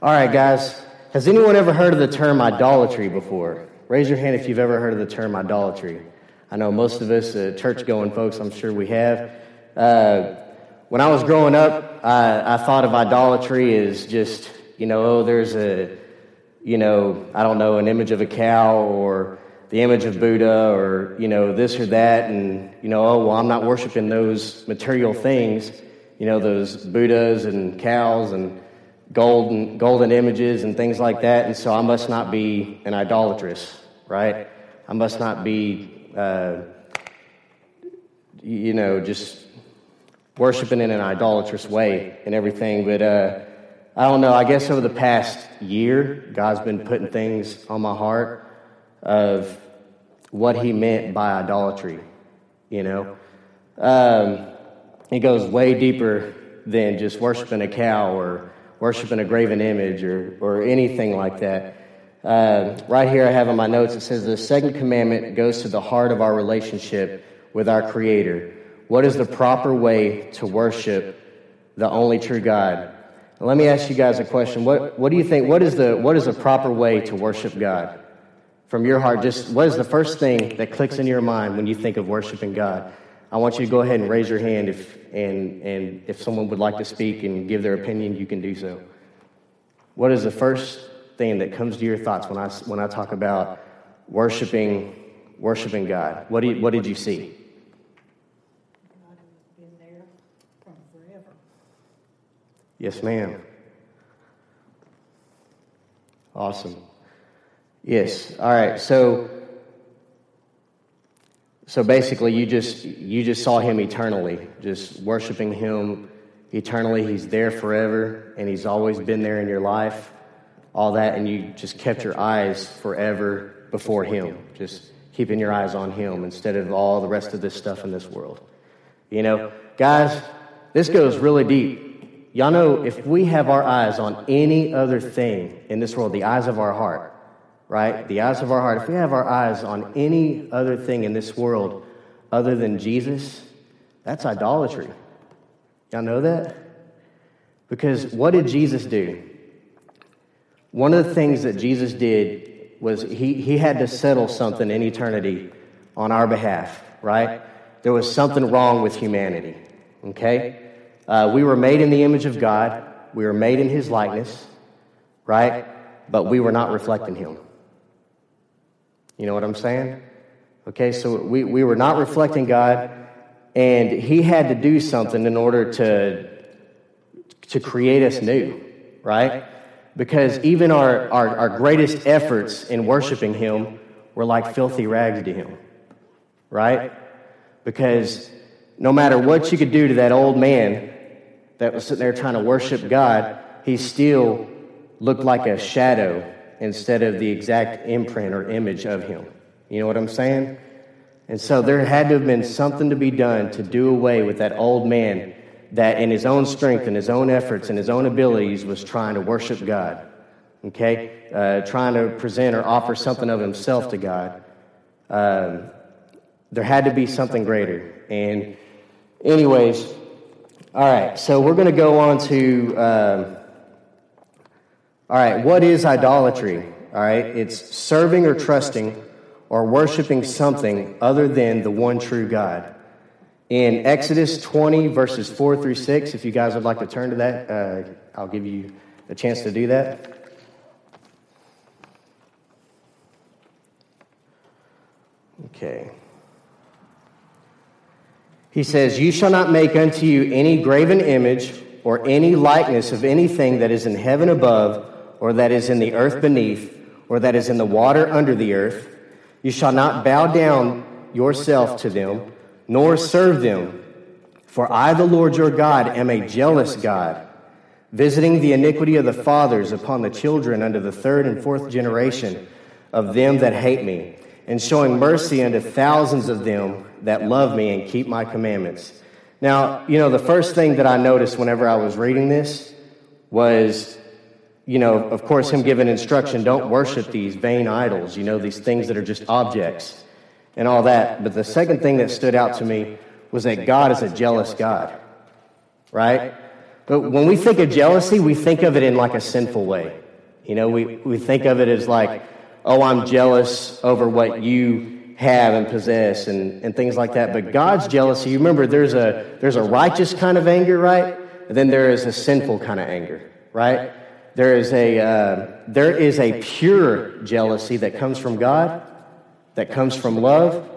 All right, guys. Has anyone ever heard of the term idolatry before? Raise your hand if you've ever heard of the term idolatry. I know most of us, uh, church going folks, I'm sure we have. Uh, when I was growing up, I, I thought of idolatry as just, you know, oh, there's a, you know, I don't know, an image of a cow or the image of Buddha or, you know, this or that. And, you know, oh, well, I'm not worshiping those material things, you know, those Buddhas and cows and golden, golden images and things like that. And so I must not be an idolatrous, right? I must not be, uh, you know, just worshiping in an idolatrous way and everything. But uh, I don't know. I guess over the past year, God's been putting things on my heart of what He meant by idolatry. You know, um, it goes way deeper than just worshiping a cow or worshiping a graven image or, or anything like that. Uh, right here, I have in my notes, it says the second commandment goes to the heart of our relationship with our Creator. What is the proper way to worship the only true God? let me ask you guys a question. What, what do you think? What is, the, what is the proper way to worship God? From your heart, just what is the first thing that clicks in your mind when you think of worshiping God? I want you to go ahead and raise your hand if, and, and if someone would like to speak and give their opinion, you can do so. What is the first thing that comes to your thoughts when I, when I talk about worshiping, worshiping God? What, do you, what did you see? God has been there forever. Yes, ma'am. Awesome. Yes. All right. So so basically, you just you just saw him eternally, just worshiping him eternally. He's there forever, and he's always been there in your life. All that, and you just kept your eyes forever before him, just keeping your eyes on him instead of all the rest of this stuff in this world. You know, guys, this goes really deep. Y'all know if we have our eyes on any other thing in this world, the eyes of our heart, right? The eyes of our heart. If we have our eyes on any other thing in this world other than Jesus, that's idolatry. Y'all know that? Because what did Jesus do? One of the things that Jesus did was he, he had to settle something in eternity on our behalf, right? There was something wrong with humanity, okay? Uh, we were made in the image of God, we were made in his likeness, right? But we were not reflecting him. You know what I'm saying? Okay, so we, we were not reflecting God, and He had to do something in order to, to create us new, right? Because even our, our, our greatest efforts in worshiping Him were like filthy rags to Him, right? Because no matter what you could do to that old man that was sitting there trying to worship God, he still looked like a shadow instead of the exact imprint or image of him. You know what I'm saying? And so there had to have been something to be done to do away with that old man that, in his own strength and his own efforts and his own abilities, was trying to worship God. Okay? Uh, trying to present or offer something of himself to God. Um, there had to be something greater. And, anyways, all right, so we're going to go on to. Um, all right, what is idolatry? All right, it's serving or trusting or worshiping something other than the one true God. In Exodus 20, verses 4 through 6, if you guys would like to turn to that, uh, I'll give you a chance to do that. Okay. He says, You shall not make unto you any graven image or any likeness of anything that is in heaven above or that is in the earth beneath, or that is in the water under the earth. You shall not bow down yourself to them, nor serve them. For I, the Lord your God, am a jealous God, visiting the iniquity of the fathers upon the children unto the third and fourth generation of them that hate me, and showing mercy unto thousands of them that love me and keep my commandments. Now, you know, the first thing that I noticed whenever I was reading this was you know, of course, him giving instruction don't worship these vain idols, you know, these things that are just objects and all that. But the second thing that stood out to me was that God is a jealous God, right? But when we think of jealousy, we think of it in like a sinful way. You know, we, we think of it as like, oh, I'm jealous over what you have and possess and, and things like that. But God's jealousy, you remember there's a, there's a righteous kind of anger, right? And then there is a sinful kind of anger, right? There is a, uh, there is a pure jealousy that comes from God, that comes from love,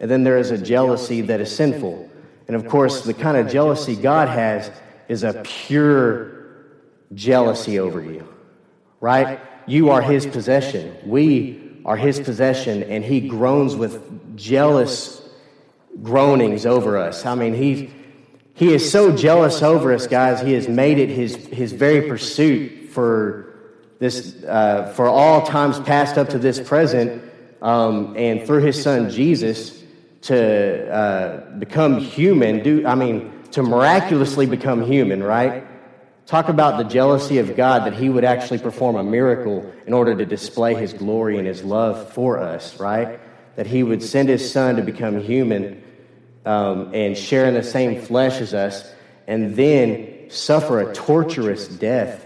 and then there is a jealousy that is sinful. And of course, the kind of jealousy God has is a pure jealousy over you, right? You are his possession. We are his possession, and he groans with jealous groanings over us. I mean, he, he is so jealous over us, guys. He has made it his, his very pursuit for this, uh, for all times past up to this present, um, and through his son Jesus to uh, become human. Do I mean? to miraculously become human, right? Talk about the jealousy of God that He would actually perform a miracle in order to display His glory and His love for us, right? That He would send His Son to become human um, and share in the same flesh as us, and then suffer a torturous death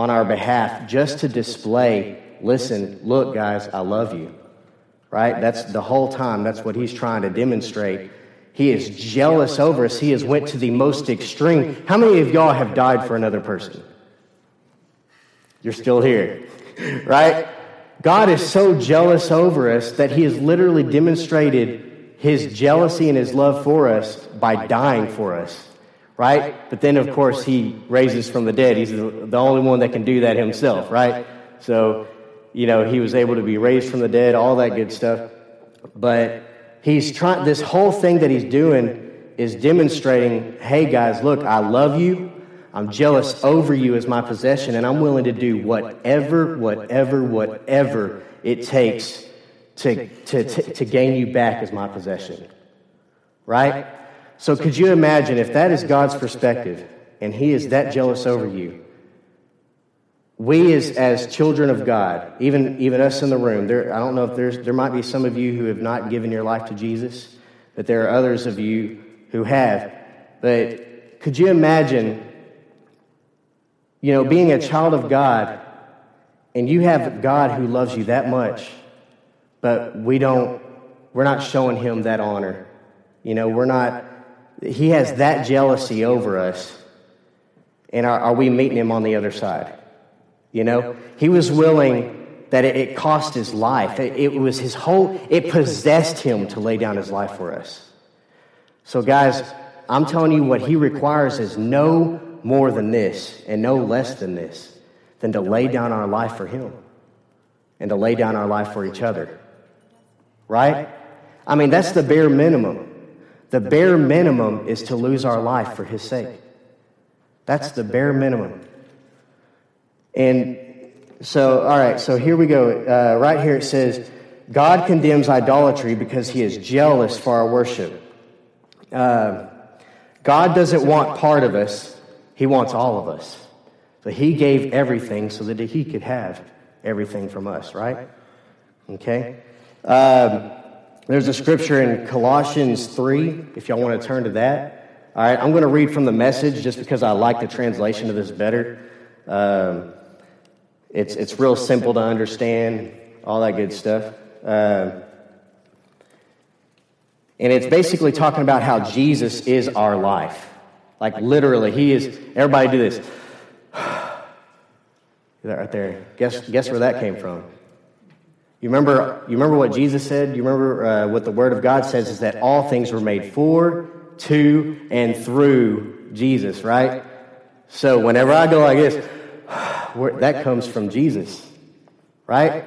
on our behalf just to display listen, look, guys, I love you, right? That's the whole time, that's what He's trying to demonstrate he is jealous over us. He has went to the most extreme. How many of y'all have died for another person? You're still here, right? God is so jealous over us that he has literally demonstrated his jealousy and his love for us by dying for us, right? But then, of course, he raises from the dead. He's the only one that can do that himself, right? So, you know, he was able to be raised from the dead, all that good stuff. But he's trying, this whole thing that he's doing is demonstrating, hey guys, look, I love you. I'm jealous over you as my possession, and I'm willing to do whatever, whatever, whatever it takes to, to, to, to gain you back as my possession. Right? So, could you imagine if that is God's perspective and He is that jealous over you? we as, as children of God, even, even us in the room, there, I don't know if there's, there might be some of you who have not given your life to Jesus, but there are others of you who have. But could you imagine, you know, being a child of God and you have God who loves you that much, but we don't, we're not showing him that honor. You know, we're not, he has that jealousy over us. And are, are we meeting him on the other side? You know, he was willing that it, cost his life. It, it was his whole, it possessed him to lay down his life for us. So, guys, I'm telling you what he requires is no more than this and no less than this than to lay down our life for him and to lay down our life for each other. Right? I mean, that's the bare minimum. The bare minimum is to lose our life for his sake. That's the bare minimum. And so, all right, so here we go. Uh, right here it says, God condemns idolatry because he is jealous for our worship. Uh, God doesn't want part of us, he wants all of us. So he gave everything so that he could have everything from us, right? Okay? Um, there's a scripture in Colossians 3, if y'all want to turn to that. All right, I'm going to read from the message just because I like the translation of this better. Um, it's, it's real simple to understand, all that good stuff. Uh, and it's basically talking about how Jesus is our life. Like literally, he is. Everybody do this. that right there. Guess, guess where that came from? You remember, you remember what Jesus said? You remember uh, what the Word of God says is that all things were made for, to, and through Jesus, right? So whenever I go like this, that comes from Jesus, right?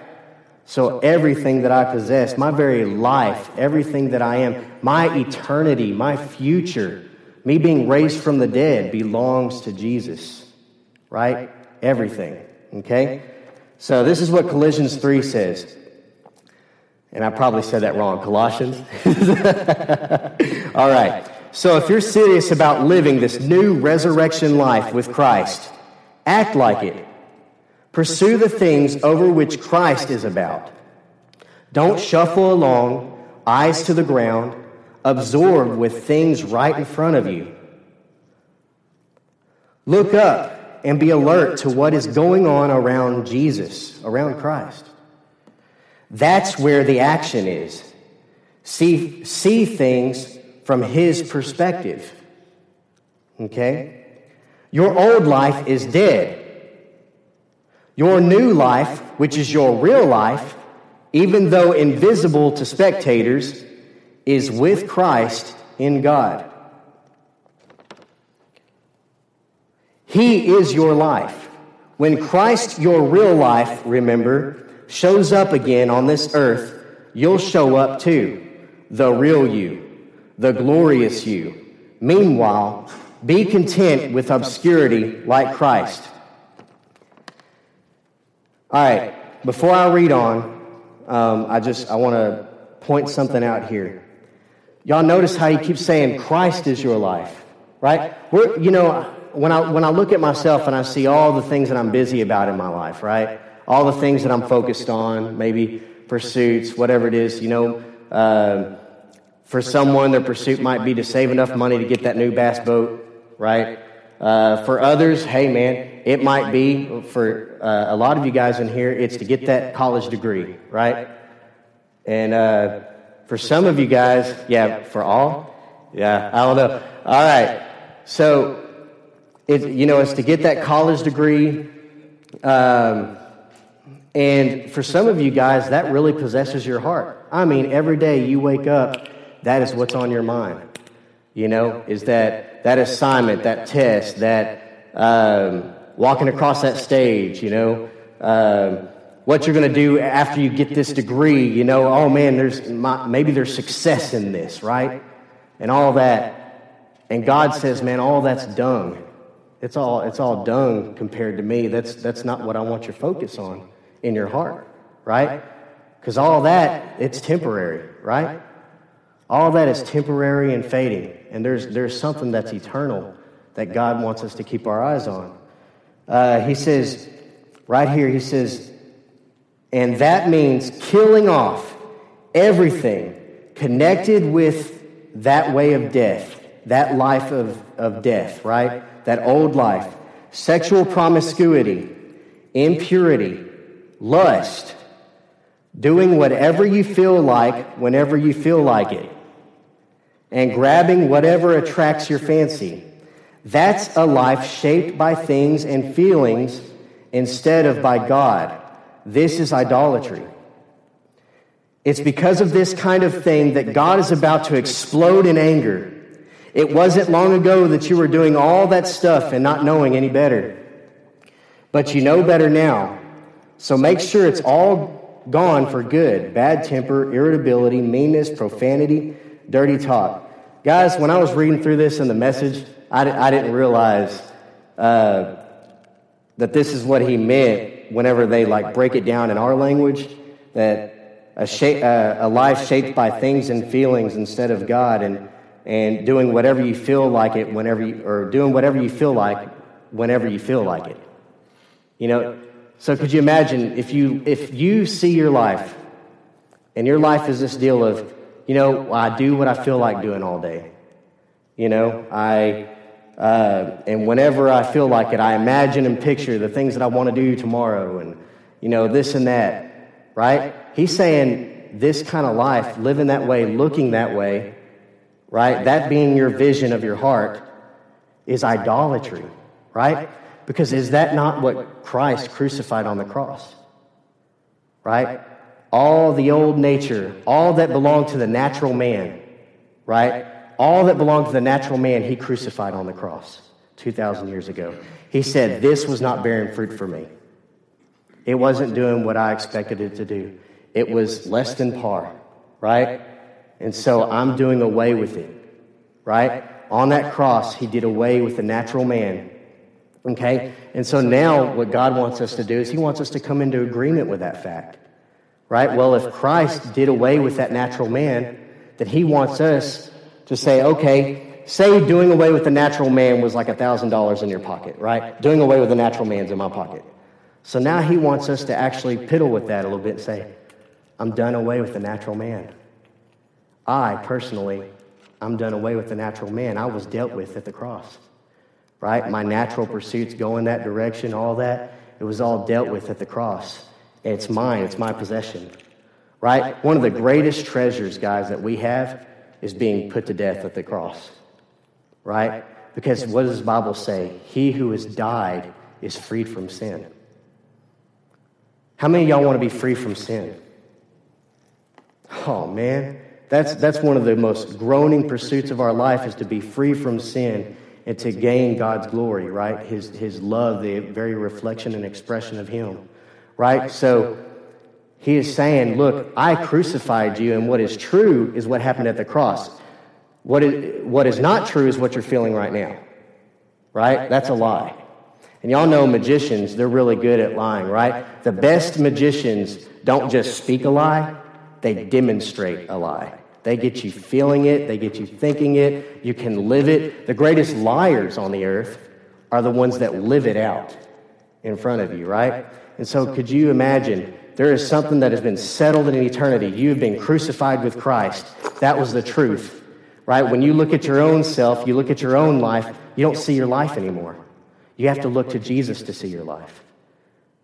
So everything that I possess, my very life, everything that I am, my eternity, my future, me being raised from the dead belongs to Jesus, right? Everything, okay? So this is what Colossians 3 says. And I probably said that wrong. Colossians? All right. So if you're serious about living this new resurrection life with Christ, act like it. Pursue the things over which Christ is about. Don't shuffle along, eyes to the ground, absorbed with things right in front of you. Look up and be alert to what is going on around Jesus, around Christ. That's where the action is. See, see things from his perspective. Okay? Your old life is dead. Your new life, which is your real life, even though invisible to spectators, is with Christ in God. He is your life. When Christ, your real life, remember, shows up again on this earth, you'll show up too. The real you, the glorious you. Meanwhile, be content with obscurity like Christ. All right, before I read on, um, I just I want to point something out here. Y'all notice how he keeps saying Christ is your life, right? We're, you know, when I when I look at myself and I see all the things that I'm busy about in my life, right? All the things that I'm focused on, maybe pursuits, whatever it is, you know. Uh, for someone, their pursuit might be to save enough money to get that new bass boat, right? Uh, for others, hey man, it might be for uh, a lot of you guys in here, it's to get that college degree, right? And uh, for some of you guys, yeah, for all, yeah, I don't know. All right, so it, you know, it's to get that college degree. Um, and for some of you guys, that really possesses your heart. I mean, every day you wake up, that is what's on your mind. You know, is that that assignment, that test, that um, walking across that stage, you know, um, what you're going to do after you get this degree, you know, oh man, there's maybe there's success in this, right? And all that. And God says, man, all that's dung. It's all, it's all dung compared to me. That's, that's not what I want your focus on in your heart, right? Because all that, it's temporary, right? All that is temporary and fading. And there's, there's something that's eternal that God wants us to keep our eyes on. Uh, he says, right here, he says, and that means killing off everything connected with that way of death, that life of, of death, right? That old life. Sexual promiscuity, impurity, lust, doing whatever you feel like whenever you feel like it, and grabbing whatever attracts your fancy. That's a life shaped by things and feelings instead of by God. This is idolatry. It's because of this kind of thing that God is about to explode in anger. It wasn't long ago that you were doing all that stuff and not knowing any better. But you know better now. So make sure it's all gone for good bad temper, irritability, meanness, profanity, dirty talk. Guys, when I was reading through this in the message, I, I didn't realize uh, that this is what he meant whenever they like break it down in our language that a, shape, uh, a life shaped by things and feelings instead of God and, and doing whatever you feel like it whenever you, or doing whatever you feel like whenever you feel like it. You know, so could you imagine if you, if you see your life and your life is this deal of, you know, I do what I feel like doing all day. You know, I uh, and whenever I feel like it, I imagine and picture the things that I want to do tomorrow and, you know, this and that, right? He's saying this kind of life, living that way, looking that way, right? That being your vision of your heart is idolatry, right? Because is that not what Christ crucified on the cross? Right? All the old nature, all that belonged to the natural man, right? all that belonged to the natural man, he crucified on the cross 2,000 years ago. He said, This was not bearing fruit for me. It wasn't doing what I expected it to do. It was less than par, right? And so I'm doing away with it, right? On that cross, he did away with the natural man. Okay? And so now what God wants us to do is he wants us to come into agreement with that fact. Right? Well, if Christ did away with that natural man, then he wants us to say, okay, say doing away with the natural man was like $1,000 in your pocket, right? Doing away with the natural man's in my pocket. So now he wants us to actually piddle with that a little bit and say, I'm done away with the natural man. I personally, I'm done away with the natural man I was dealt with at the cross. Right? My natural pursuits go in that direction, all that. It was all dealt with at the cross. It's mine, it's my possession, right? One of the greatest treasures, guys, that we have is being put to death at the cross, right? Because what does the Bible say? He who has died is freed from sin. How many of y'all want to be free from sin? Oh, man. That's, that's one of the most groaning pursuits of our life is to be free from sin and to gain God's glory, right? His, his love, the very reflection and expression of Him, right? So he is saying, Look, I crucified you, and what is true is what happened at the cross. What is, what is not true is what you're feeling right now, right? That's a lie. And y'all know magicians, they're really good at lying, right? The best magicians don't just speak a lie, they demonstrate a lie. They get you feeling it, they get you thinking it, you can live it. The greatest liars on the earth are the ones that live it out in front of you, right? And so, could you imagine? There is something that has been settled in eternity. You have been crucified with Christ. That was the truth, right? When you look at your own self, you look at your own life, you don't see your life anymore. You have to look to Jesus to see your life,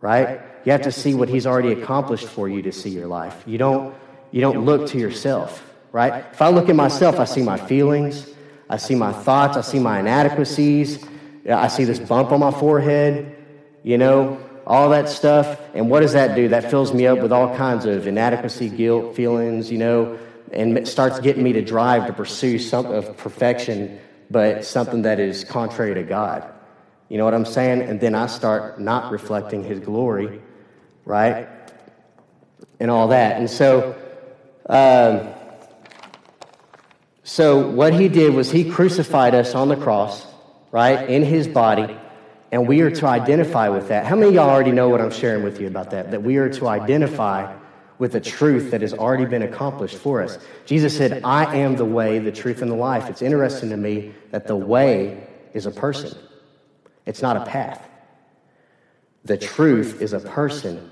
right? You have to see what He's already accomplished for you to see your life. You don't, you don't look to yourself right? If I look at myself, I see my feelings, I see my thoughts, I see my inadequacies, I see this bump on my forehead, you know, all that stuff. And what does that do? That fills me up with all kinds of inadequacy, guilt, feelings, you know, and starts getting me to drive to pursue something of perfection, but something that is contrary to God. You know what I'm saying? And then I start not reflecting His glory, right? And all that. And so, um, so, what he did was he crucified us on the cross, right, in his body, and we are to identify with that. How many of y'all already know what I'm sharing with you about that? That we are to identify with the truth that has already been accomplished for us. Jesus said, I am the way, the truth, and the life. It's interesting to me that the way is a person, it's not a path. The truth is a person.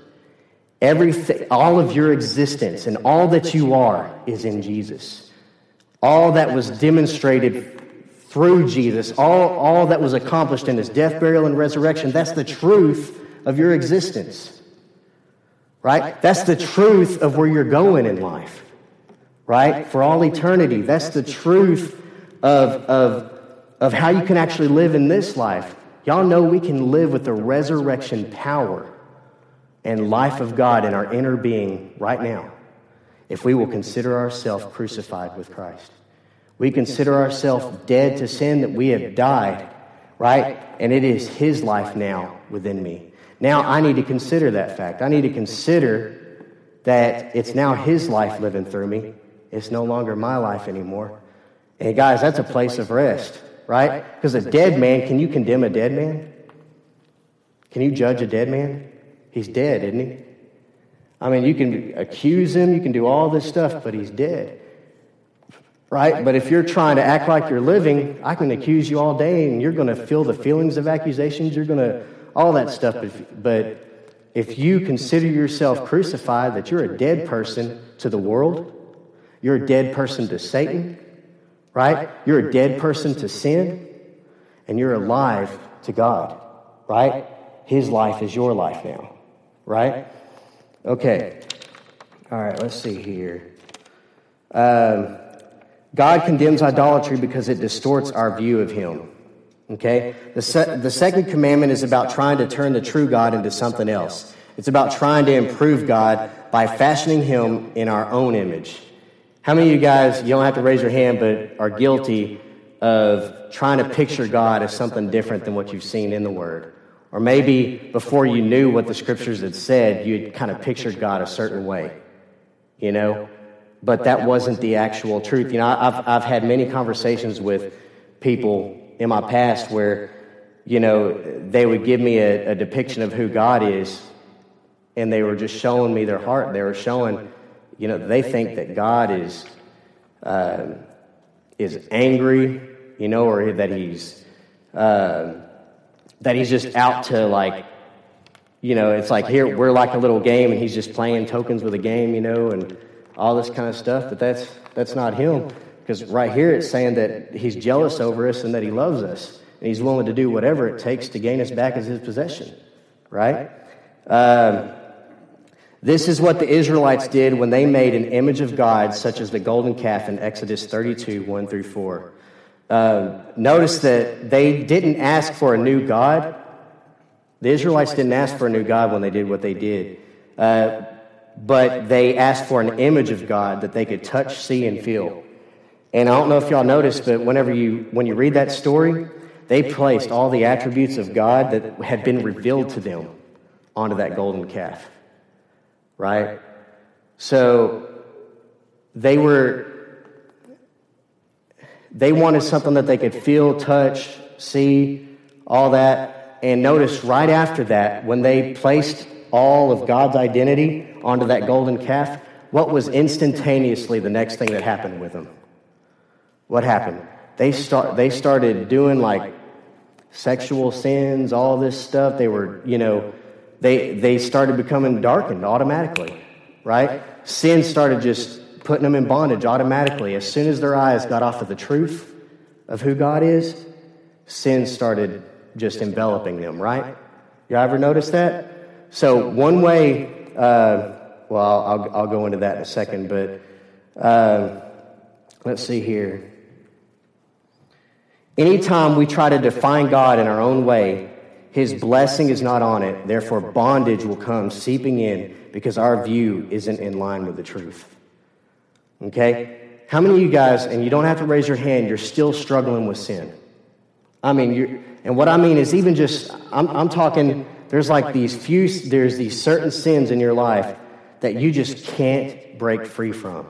Everything, all of your existence and all that you are is in Jesus all that was demonstrated through Jesus, all, all that was accomplished in his death, burial, and resurrection, that's the truth of your existence. Right? That's the truth of where you're going in life. Right? For all eternity. That's the truth of, of, of how you can actually live in this life. Y'all know we can live with the resurrection power and life of God in our inner being right now if we will consider ourselves crucified with Christ. We consider ourselves dead to sin, that we have died, right? And it is His life now within me. Now I need to consider that fact. I need to consider that it's now His life living through me. It's no longer my life anymore. And guys, that's a place of rest, right? Because a dead man, can you condemn a dead man? Can you judge a dead man? He's dead, isn't he? I mean, you can accuse him, you can do all this stuff, but he's dead. Right? But if you're trying to act like you're living, I can accuse you all day and you're going to feel the feelings of accusations. You're going to, all that stuff. But if you consider yourself crucified, that you're a dead person to the world, you're a dead person to Satan, right? You're a dead person to sin, and you're alive to God, right? His life is your life now, right? Okay. All right, let's see here. Um, God condemns idolatry because it distorts our view of Him. Okay? The, se- the second commandment is about trying to turn the true God into something else. It's about trying to improve God by fashioning Him in our own image. How many of you guys, you don't have to raise your hand, but are guilty of trying to picture God as something different than what you've seen in the Word? Or maybe before you knew what the scriptures had said, you had kind of pictured God a certain way, you know? But that wasn't the actual truth. You know, I've, I've had many conversations with people in my past where, you know, they would give me a, a depiction of who God is, and they were just showing me their heart. They were showing, you know, they think that God is, uh, is angry, you know, or that he's. Uh, that he's just out to like you know it's like here we're like a little game and he's just playing tokens with a game you know and all this kind of stuff but that's that's not him because right here it's saying that he's jealous over us and that he loves us and he's willing to do whatever it takes to gain us back as his possession, right? Um, this is what the Israelites did when they made an image of God, such as the golden calf in Exodus 32 1 through 4. Uh, notice that they didn't ask for a new God. The Israelites didn't ask for a new God when they did what they did. Uh, but they asked for an image of God that they could touch, see, and feel. And I don't know if y'all noticed, but whenever you when you read that story, they placed all the attributes of God that had been revealed to them onto that golden calf right? So they were, they wanted something that they could feel, touch, see, all that. And notice right after that, when they placed all of God's identity onto that golden calf, what was instantaneously the next thing that happened with them? What happened? They, start, they started doing like sexual sins, all this stuff. They were, you know, they, they started becoming darkened automatically, right? Sin started just putting them in bondage automatically. As soon as their eyes got off of the truth of who God is, sin started just enveloping them, right? You ever notice that? So, one way, uh, well, I'll, I'll go into that in a second, but uh, let's see here. Anytime we try to define God in our own way, his blessing is not on it. Therefore, bondage will come seeping in because our view isn't in line with the truth. Okay? How many of you guys, and you don't have to raise your hand, you're still struggling with sin? I mean, you and what I mean is even just, I'm, I'm talking, there's like these few, there's these certain sins in your life that you just can't break free from.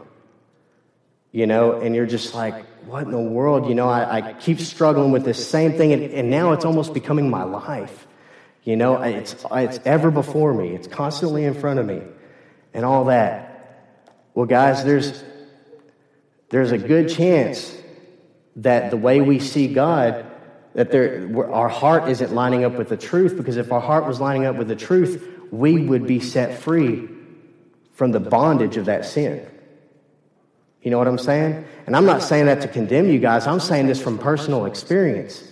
You know, and you're just like, what in the world? You know, I, I keep struggling with this same thing, and, and now it's almost becoming my life. You know, it's, it's ever before me, it's constantly in front of me, and all that. Well, guys, there's, there's a good chance that the way we see God, that there, our heart isn't lining up with the truth, because if our heart was lining up with the truth, we would be set free from the bondage of that sin. You know what I'm saying? And I'm not saying that to condemn you guys. I'm saying this from personal experience.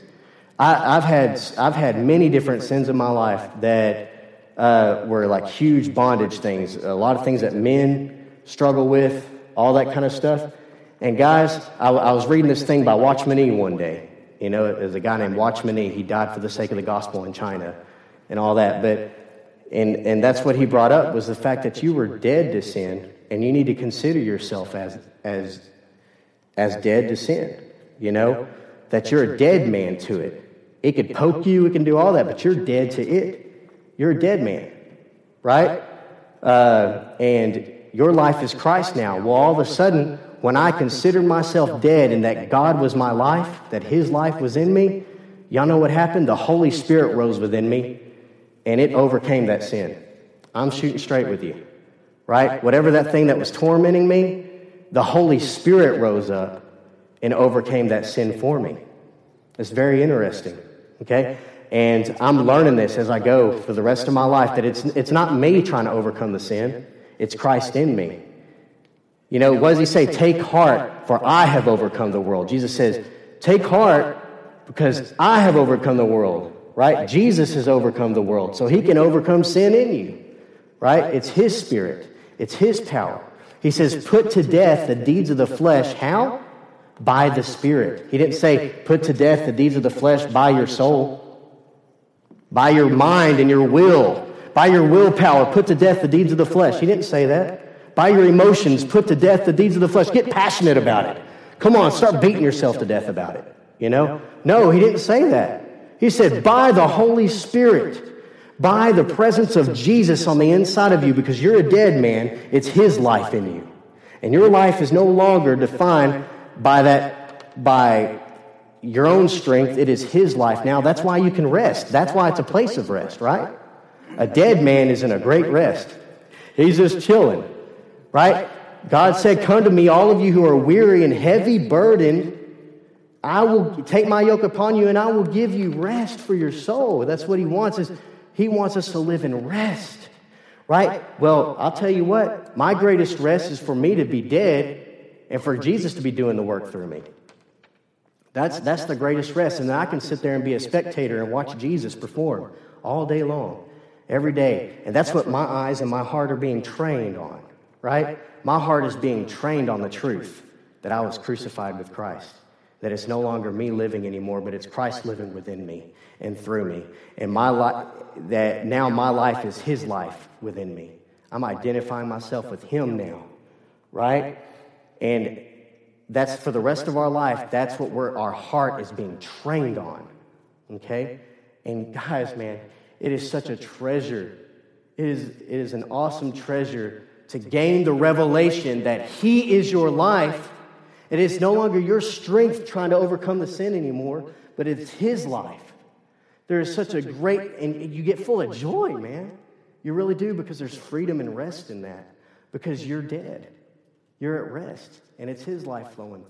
I, have had I've had many different sins in my life that uh, were like huge bondage things. A lot of things that men struggle with, all that kind of stuff. And guys, I, I was reading this thing by Watchman Nee one day. You know, there's a guy named Watchman Nee. He died for the sake of the gospel in China, and all that. But and and that's what he brought up was the fact that you were dead to sin and you need to consider yourself as, as, as dead to sin, you know, that you're a dead man to it. It could poke you, it can do all that, but you're dead to it. You're a dead man, right? Uh, and your life is Christ now. Well, all of a sudden, when I considered myself dead and that God was my life, that His life was in me, y'all know what happened? The Holy Spirit rose within me and it overcame that sin. I'm shooting straight with you right? Whatever that thing that was tormenting me, the Holy Spirit rose up and overcame that sin for me. It's very interesting, okay? And I'm learning this as I go for the rest of my life that it's, it's not me trying to overcome the sin, it's Christ in me. You know, what does he say? Take heart, for I have overcome the world. Jesus says, Take heart because I have overcome the world, right? Jesus has overcome the world, so he can overcome sin in you, right? It's his spirit. It's His power. He says, put to death the deeds of the flesh. How? By the Spirit. He didn't say, put to death the deeds of the flesh by your soul, by your mind and your will, by your willpower. Put to death the deeds of the flesh. He didn't say that. By your emotions, put to death the deeds of the flesh. Get passionate about it. Come on, start beating yourself to death about it. You know? No, he didn't say that. He said, by the Holy Spirit by the presence of Jesus on the inside of you because you're a dead man, it's his life in you. And your life is no longer defined by that by your own strength, it is his life. Now that's why you can rest. That's why it's a place of rest, right? A dead man is in a great rest. He's just chilling, right? God said, Come to me, all of you who are weary and heavy burdened. I will take my yoke upon you and I will give you rest for your soul. That's what he wants is he wants us to live in rest, right? Well, I'll tell you what, my greatest rest is for me to be dead and for Jesus to be doing the work through me. That's, that's the greatest rest. And I can sit there and be a spectator and watch Jesus perform all day long, every day. And that's what my eyes and my heart are being trained on, right? My heart is being trained on the truth that I was crucified with Christ, that it's no longer me living anymore, but it's Christ living within me and through me. And my life, that now my life is his life within me. I'm identifying myself with him now, right? And that's for the rest of our life, that's what we're, our heart is being trained on. Okay? And guys, man, it is such a treasure. It is, it is an awesome treasure to gain the revelation that He is your life. It is no longer your strength trying to overcome the sin anymore, but it's His life. There is such a great, and you get full of joy, man. You really do because there's freedom and rest in that because you're dead. You're at rest, and it's His life flowing,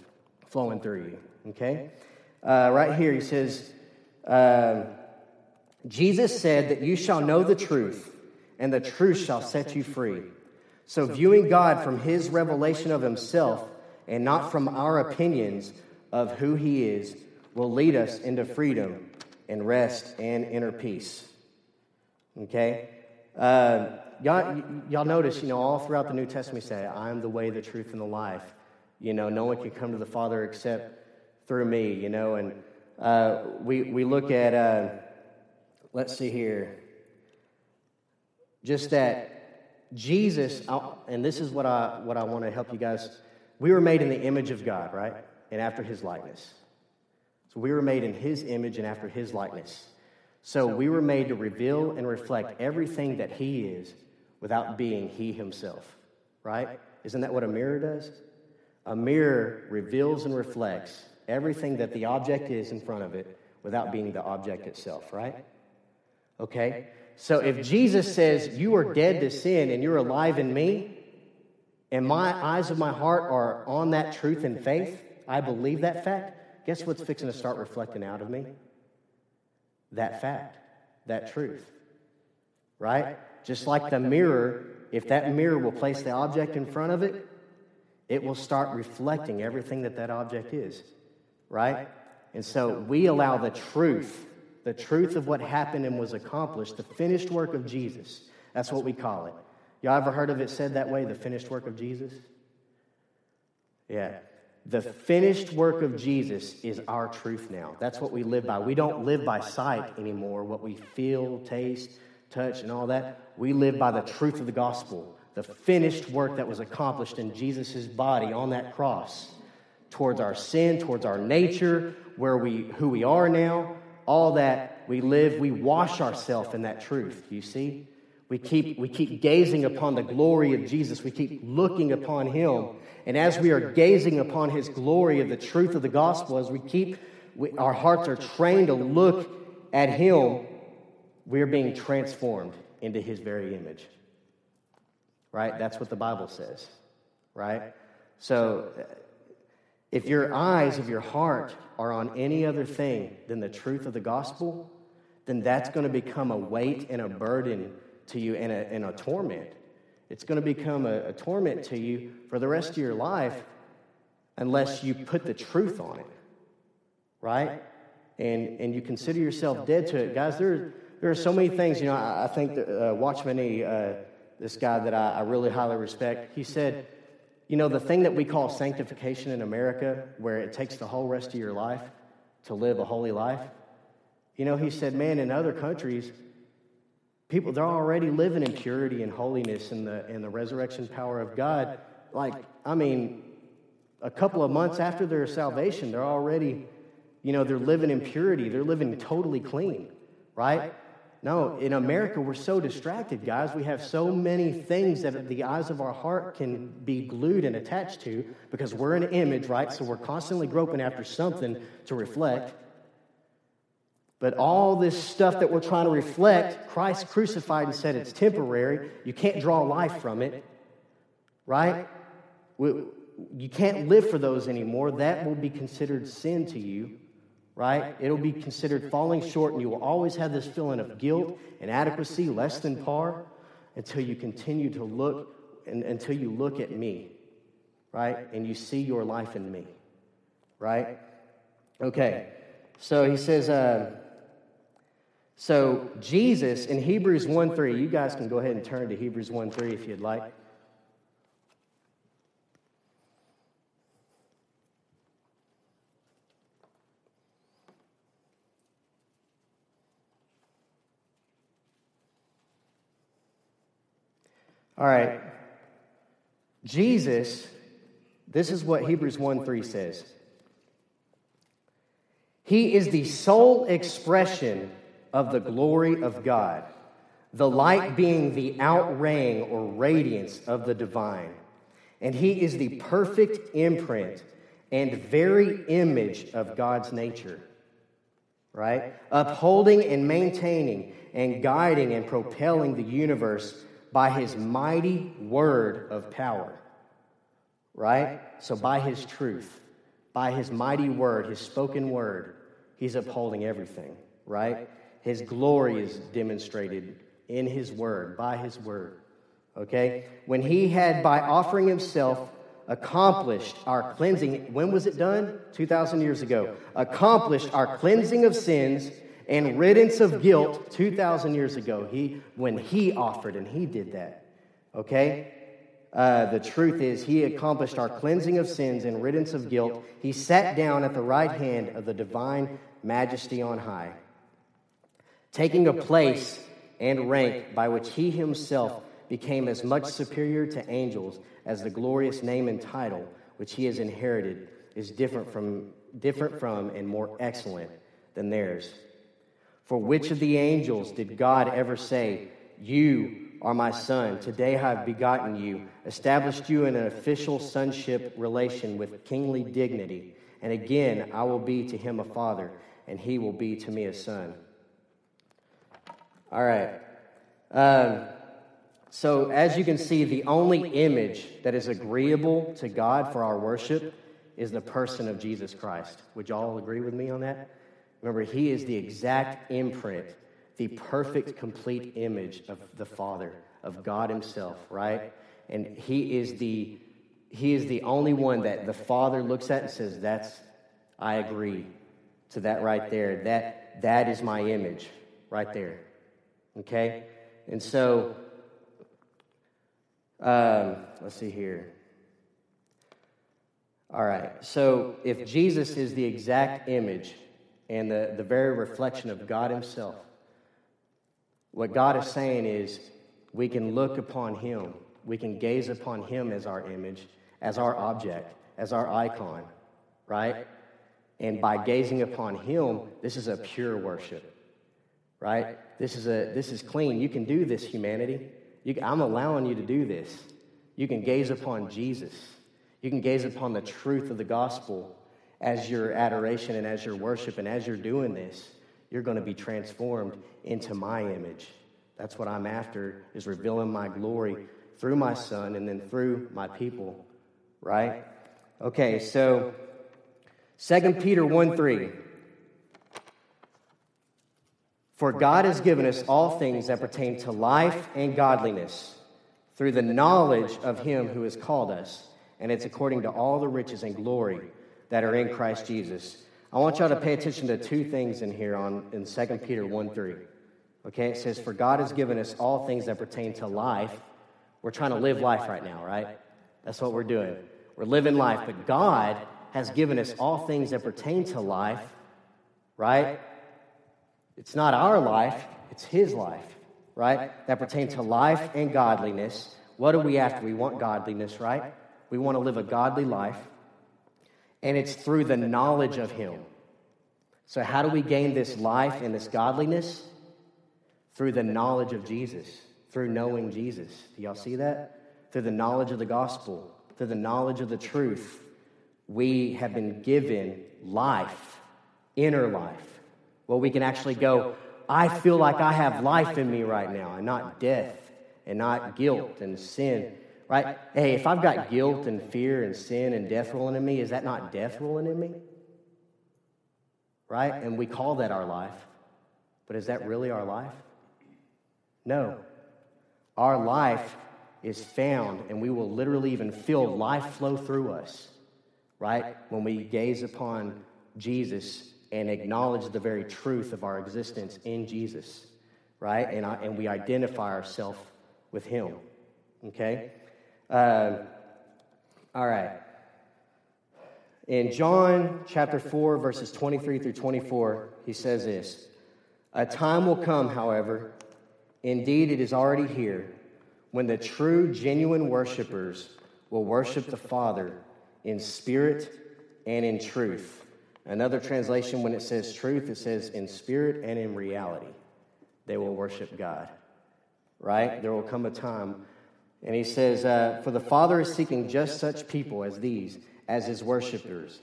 flowing through you. Okay? Uh, right here, he says, uh, Jesus said that you shall know the truth, and the truth shall set you free. So, viewing God from His revelation of Himself and not from our opinions of who He is will lead us into freedom and rest and inner peace. Okay? Uh, y'all, y'all notice, you know, all throughout the New Testament, we say, I am the way, the truth, and the life. You know, no one can come to the Father except through me, you know. And uh, we, we look at, uh, let's see here, just that Jesus, and this is what I, what I want to help you guys. We were made in the image of God, right? And after his likeness. So we were made in his image and after his likeness. So we were made to reveal and reflect everything that he is without being he himself, right? Isn't that what a mirror does? A mirror reveals and reflects everything that the object is in front of it without being the object itself, right? Okay? So if Jesus says, You are dead to sin and you're alive in me, and my eyes of my heart are on that truth and faith, I believe that fact, guess what's fixing to start reflecting out of me? that fact, that truth. Right? Just like the mirror, if that mirror will place the object in front of it, it will start reflecting everything that that object is. Right? And so we allow the truth, the truth of what happened and was accomplished, the finished work of Jesus. That's what we call it. Y'all ever heard of it said that way, the finished work of Jesus? Yeah. The finished work of Jesus is our truth now. That's what we live by. We don't live by sight anymore, what we feel, taste, touch, and all that. We live by the truth of the gospel, the finished work that was accomplished in Jesus' body on that cross towards our sin, towards our nature, where we, who we are now, all that we live, we wash ourselves in that truth, you see? We keep, we keep gazing upon the glory of Jesus. We keep looking upon him and as we are gazing upon his glory of the truth of the gospel, as we keep, we, our hearts are trained to look at him, we are being transformed into his very image. Right? That's what the Bible says. Right? So, if your eyes of your heart are on any other thing than the truth of the gospel, then that's going to become a weight and a burden to you and a, and a torment. It's going to become a, a torment to you for the rest of your life unless you put the truth on it, right? And, and you consider yourself dead to it. Guys, there, there are so many things. You know, I, I think that, uh, Watchman Nee, uh, this guy that I, I really highly respect, he said, you know, the thing that we call sanctification in America, where it takes the whole rest of your life to live a holy life, you know, he said, man, in other countries, People, they're already living in purity and holiness and the, and the resurrection power of God. Like, I mean, a couple of months after their salvation, they're already, you know, they're living in purity. They're living totally clean, right? No, in America, we're so distracted, guys. We have so many things that the eyes of our heart can be glued and attached to because we're an image, right? So we're constantly groping after something to reflect. But all this stuff that we're trying to reflect, Christ crucified and said it's temporary. You can't draw life from it, right? You can't live for those anymore. That will be considered sin to you, right? It'll be considered falling short, and you will always have this feeling of guilt, and inadequacy, less than par, until you continue to look and until you look at me, right? And you see your life in me, right? Okay, so he says, uh, so Jesus in Hebrews 1 3, you guys can go ahead and turn to Hebrews 1 3 if you'd like. All right. Jesus, this is what Hebrews 1 3 says. He is the sole expression of the glory of God, the light being the outraying or radiance of the divine. And he is the perfect imprint and very image of God's nature, right? Upholding and maintaining and guiding and propelling the universe by his mighty word of power, right? So, by his truth, by his mighty word, his spoken word, he's upholding everything, right? His glory is demonstrated in his word, by his word, okay? When he had, by offering himself, accomplished our cleansing. When was it done? 2,000 years ago. Accomplished our cleansing of sins and riddance of guilt 2,000 years ago he, when he offered, and he did that. Okay? Uh, the truth is, he accomplished our cleansing of sins and riddance of guilt. He sat down at the right hand of the divine majesty on high, taking a place and rank by which he himself became as much superior to angels as the glorious name and title which he has inherited is different from, different from and more excellent than theirs. For which of the angels did God ever say, You are my son, today I have begotten you, established you in an official sonship relation with kingly dignity, and again I will be to him a father, and he will be to me a son. All right. Um, so, as you can see, the only image that is agreeable to God for our worship is the person of Jesus Christ. Would y'all agree with me on that? Remember, he is the exact imprint, the perfect, complete image of the Father, of God Himself, right? And he is the he is the only one that the Father looks at and says, That's I agree to that right there. That that is my image right there. Okay? And so um, let's see here. All right. So if Jesus is the exact image and the, the very reflection of God Himself. What God is saying is we can look upon Him, we can gaze upon Him as our image, as our object, as our icon, right? And by gazing upon Him, this is a pure worship, right? This is, a, this is clean. You can do this, humanity. You, I'm allowing you to do this. You can gaze upon Jesus. You can gaze upon the truth of the gospel as your adoration and as your worship and as you're doing this, you're going to be transformed into my image. That's what I'm after is revealing my glory through my son and then through my people, right? Okay, so 2 Peter 1 3. For God has given us all things that pertain to life and godliness through the knowledge of him who has called us, and it's according to all the riches and glory that are in Christ Jesus. I want y'all to pay attention to two things in here on in 2 Peter 1 3. Okay, it says, For God has given us all things that pertain to life. We're trying to live life right now, right? That's what we're doing. We're living life, but God has given us all things that pertain to life, right? It's not our life, it's His life, right? That pertain to life and godliness. What are we after? We want godliness, right? We want to live a godly life and it's through the knowledge of Him. So, how do we gain this life and this godliness? Through the knowledge of Jesus, through knowing Jesus. Do y'all see that? Through the knowledge of the gospel, through the knowledge of the truth, we have been given life, inner life. Well, we can actually go, I feel like I have life in me right now, and not death, and not guilt and sin right? Hey, if I've got guilt and fear and sin and death rolling in me, is that not death rolling in me? Right? And we call that our life. But is that really our life? No. Our life is found, and we will literally even feel life flow through us, right? When we gaze upon Jesus and acknowledge the very truth of our existence in Jesus, right? And, I, and we identify ourselves with Him, okay? Uh, all right. In John chapter 4, verses 23 through 24, he says this A time will come, however, indeed it is already here, when the true, genuine worshipers will worship the Father in spirit and in truth. Another translation, when it says truth, it says in spirit and in reality. They will worship God, right? There will come a time. And he says, uh, For the Father is seeking just such people as these, as his worshipers.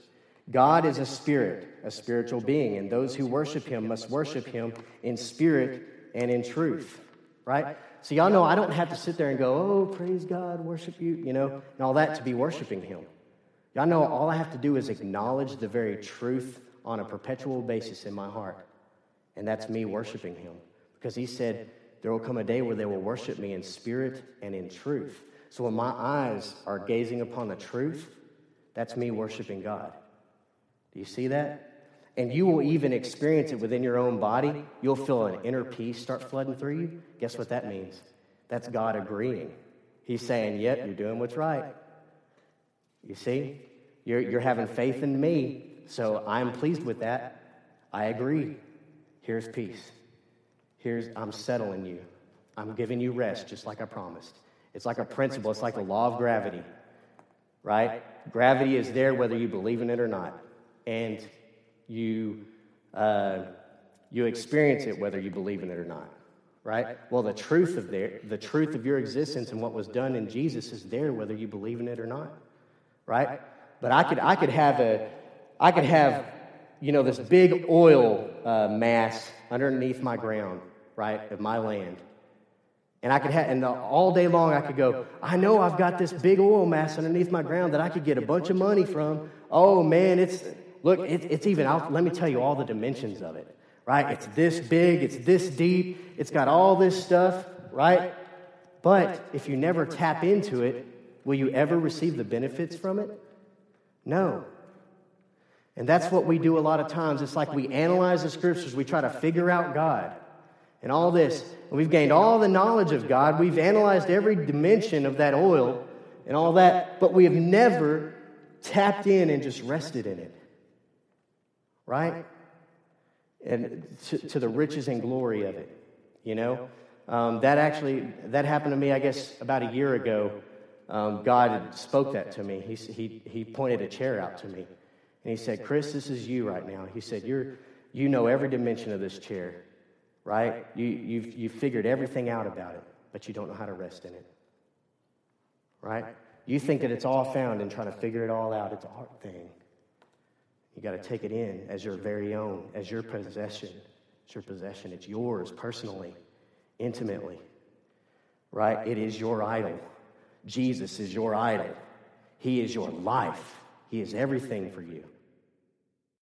God is a spirit, a spiritual being, and those who worship him must worship him in spirit and in truth, right? So, y'all know I don't have to sit there and go, oh, praise God, worship you, you know, and all that to be worshiping him. Y'all know all I have to do is acknowledge the very truth on a perpetual basis in my heart. And that's me worshiping him. Because he said, There will come a day where they will worship me in spirit and in truth. So when my eyes are gazing upon the truth, that's me worshiping God. Do you see that? And you will even experience it within your own body. You'll feel an inner peace start flooding through you. Guess what that means? That's God agreeing. He's saying, Yep, you're doing what's right. You see? You're, you're having faith in me, so I'm pleased with that. I agree. Here's peace. Here's, I'm settling you. I'm giving you rest, just like I promised. It's like a principle, it's like the law of gravity, right? Gravity is there whether you believe in it or not. And you, uh, you experience it whether you believe in it or not right? Well, the truth of the truth of your existence and what was done in Jesus is there whether you believe in it or not right? But I could, I could have a, I could have, you know, this big oil uh, mass underneath my ground, right, of my land. And I could have, and all day long I could go, I know I've got this big oil mass underneath my ground that I could get a bunch of money from. Oh man, it's, look, it, it's even, I'll, let me tell you all the dimensions of it, right? It's this big, it's this deep, it's got all this stuff, right? But if you never tap into it, Will you ever receive the benefits from it? No. And that's what we do a lot of times. It's like we analyze the scriptures, we try to figure out God and all this. And we've gained all the knowledge of God, we've analyzed every dimension of that oil and all that, but we have never tapped in and just rested in it. Right? And to, to the riches and glory of it, you know? Um, that actually, that happened to me, I guess, about a year ago um, God spoke that to me. He, he, he pointed a chair out to me. And he said, Chris, this is you right now. He said, You're, you know every dimension of this chair, right? You, you've, you've figured everything out about it, but you don't know how to rest in it, right? You think that it's all found in trying to figure it all out. It's a hard thing. You got to take it in as your very own, as your possession. It's your possession. It's yours personally, intimately, right? It is your idol. Jesus is your idol. He is your life. He is everything for you.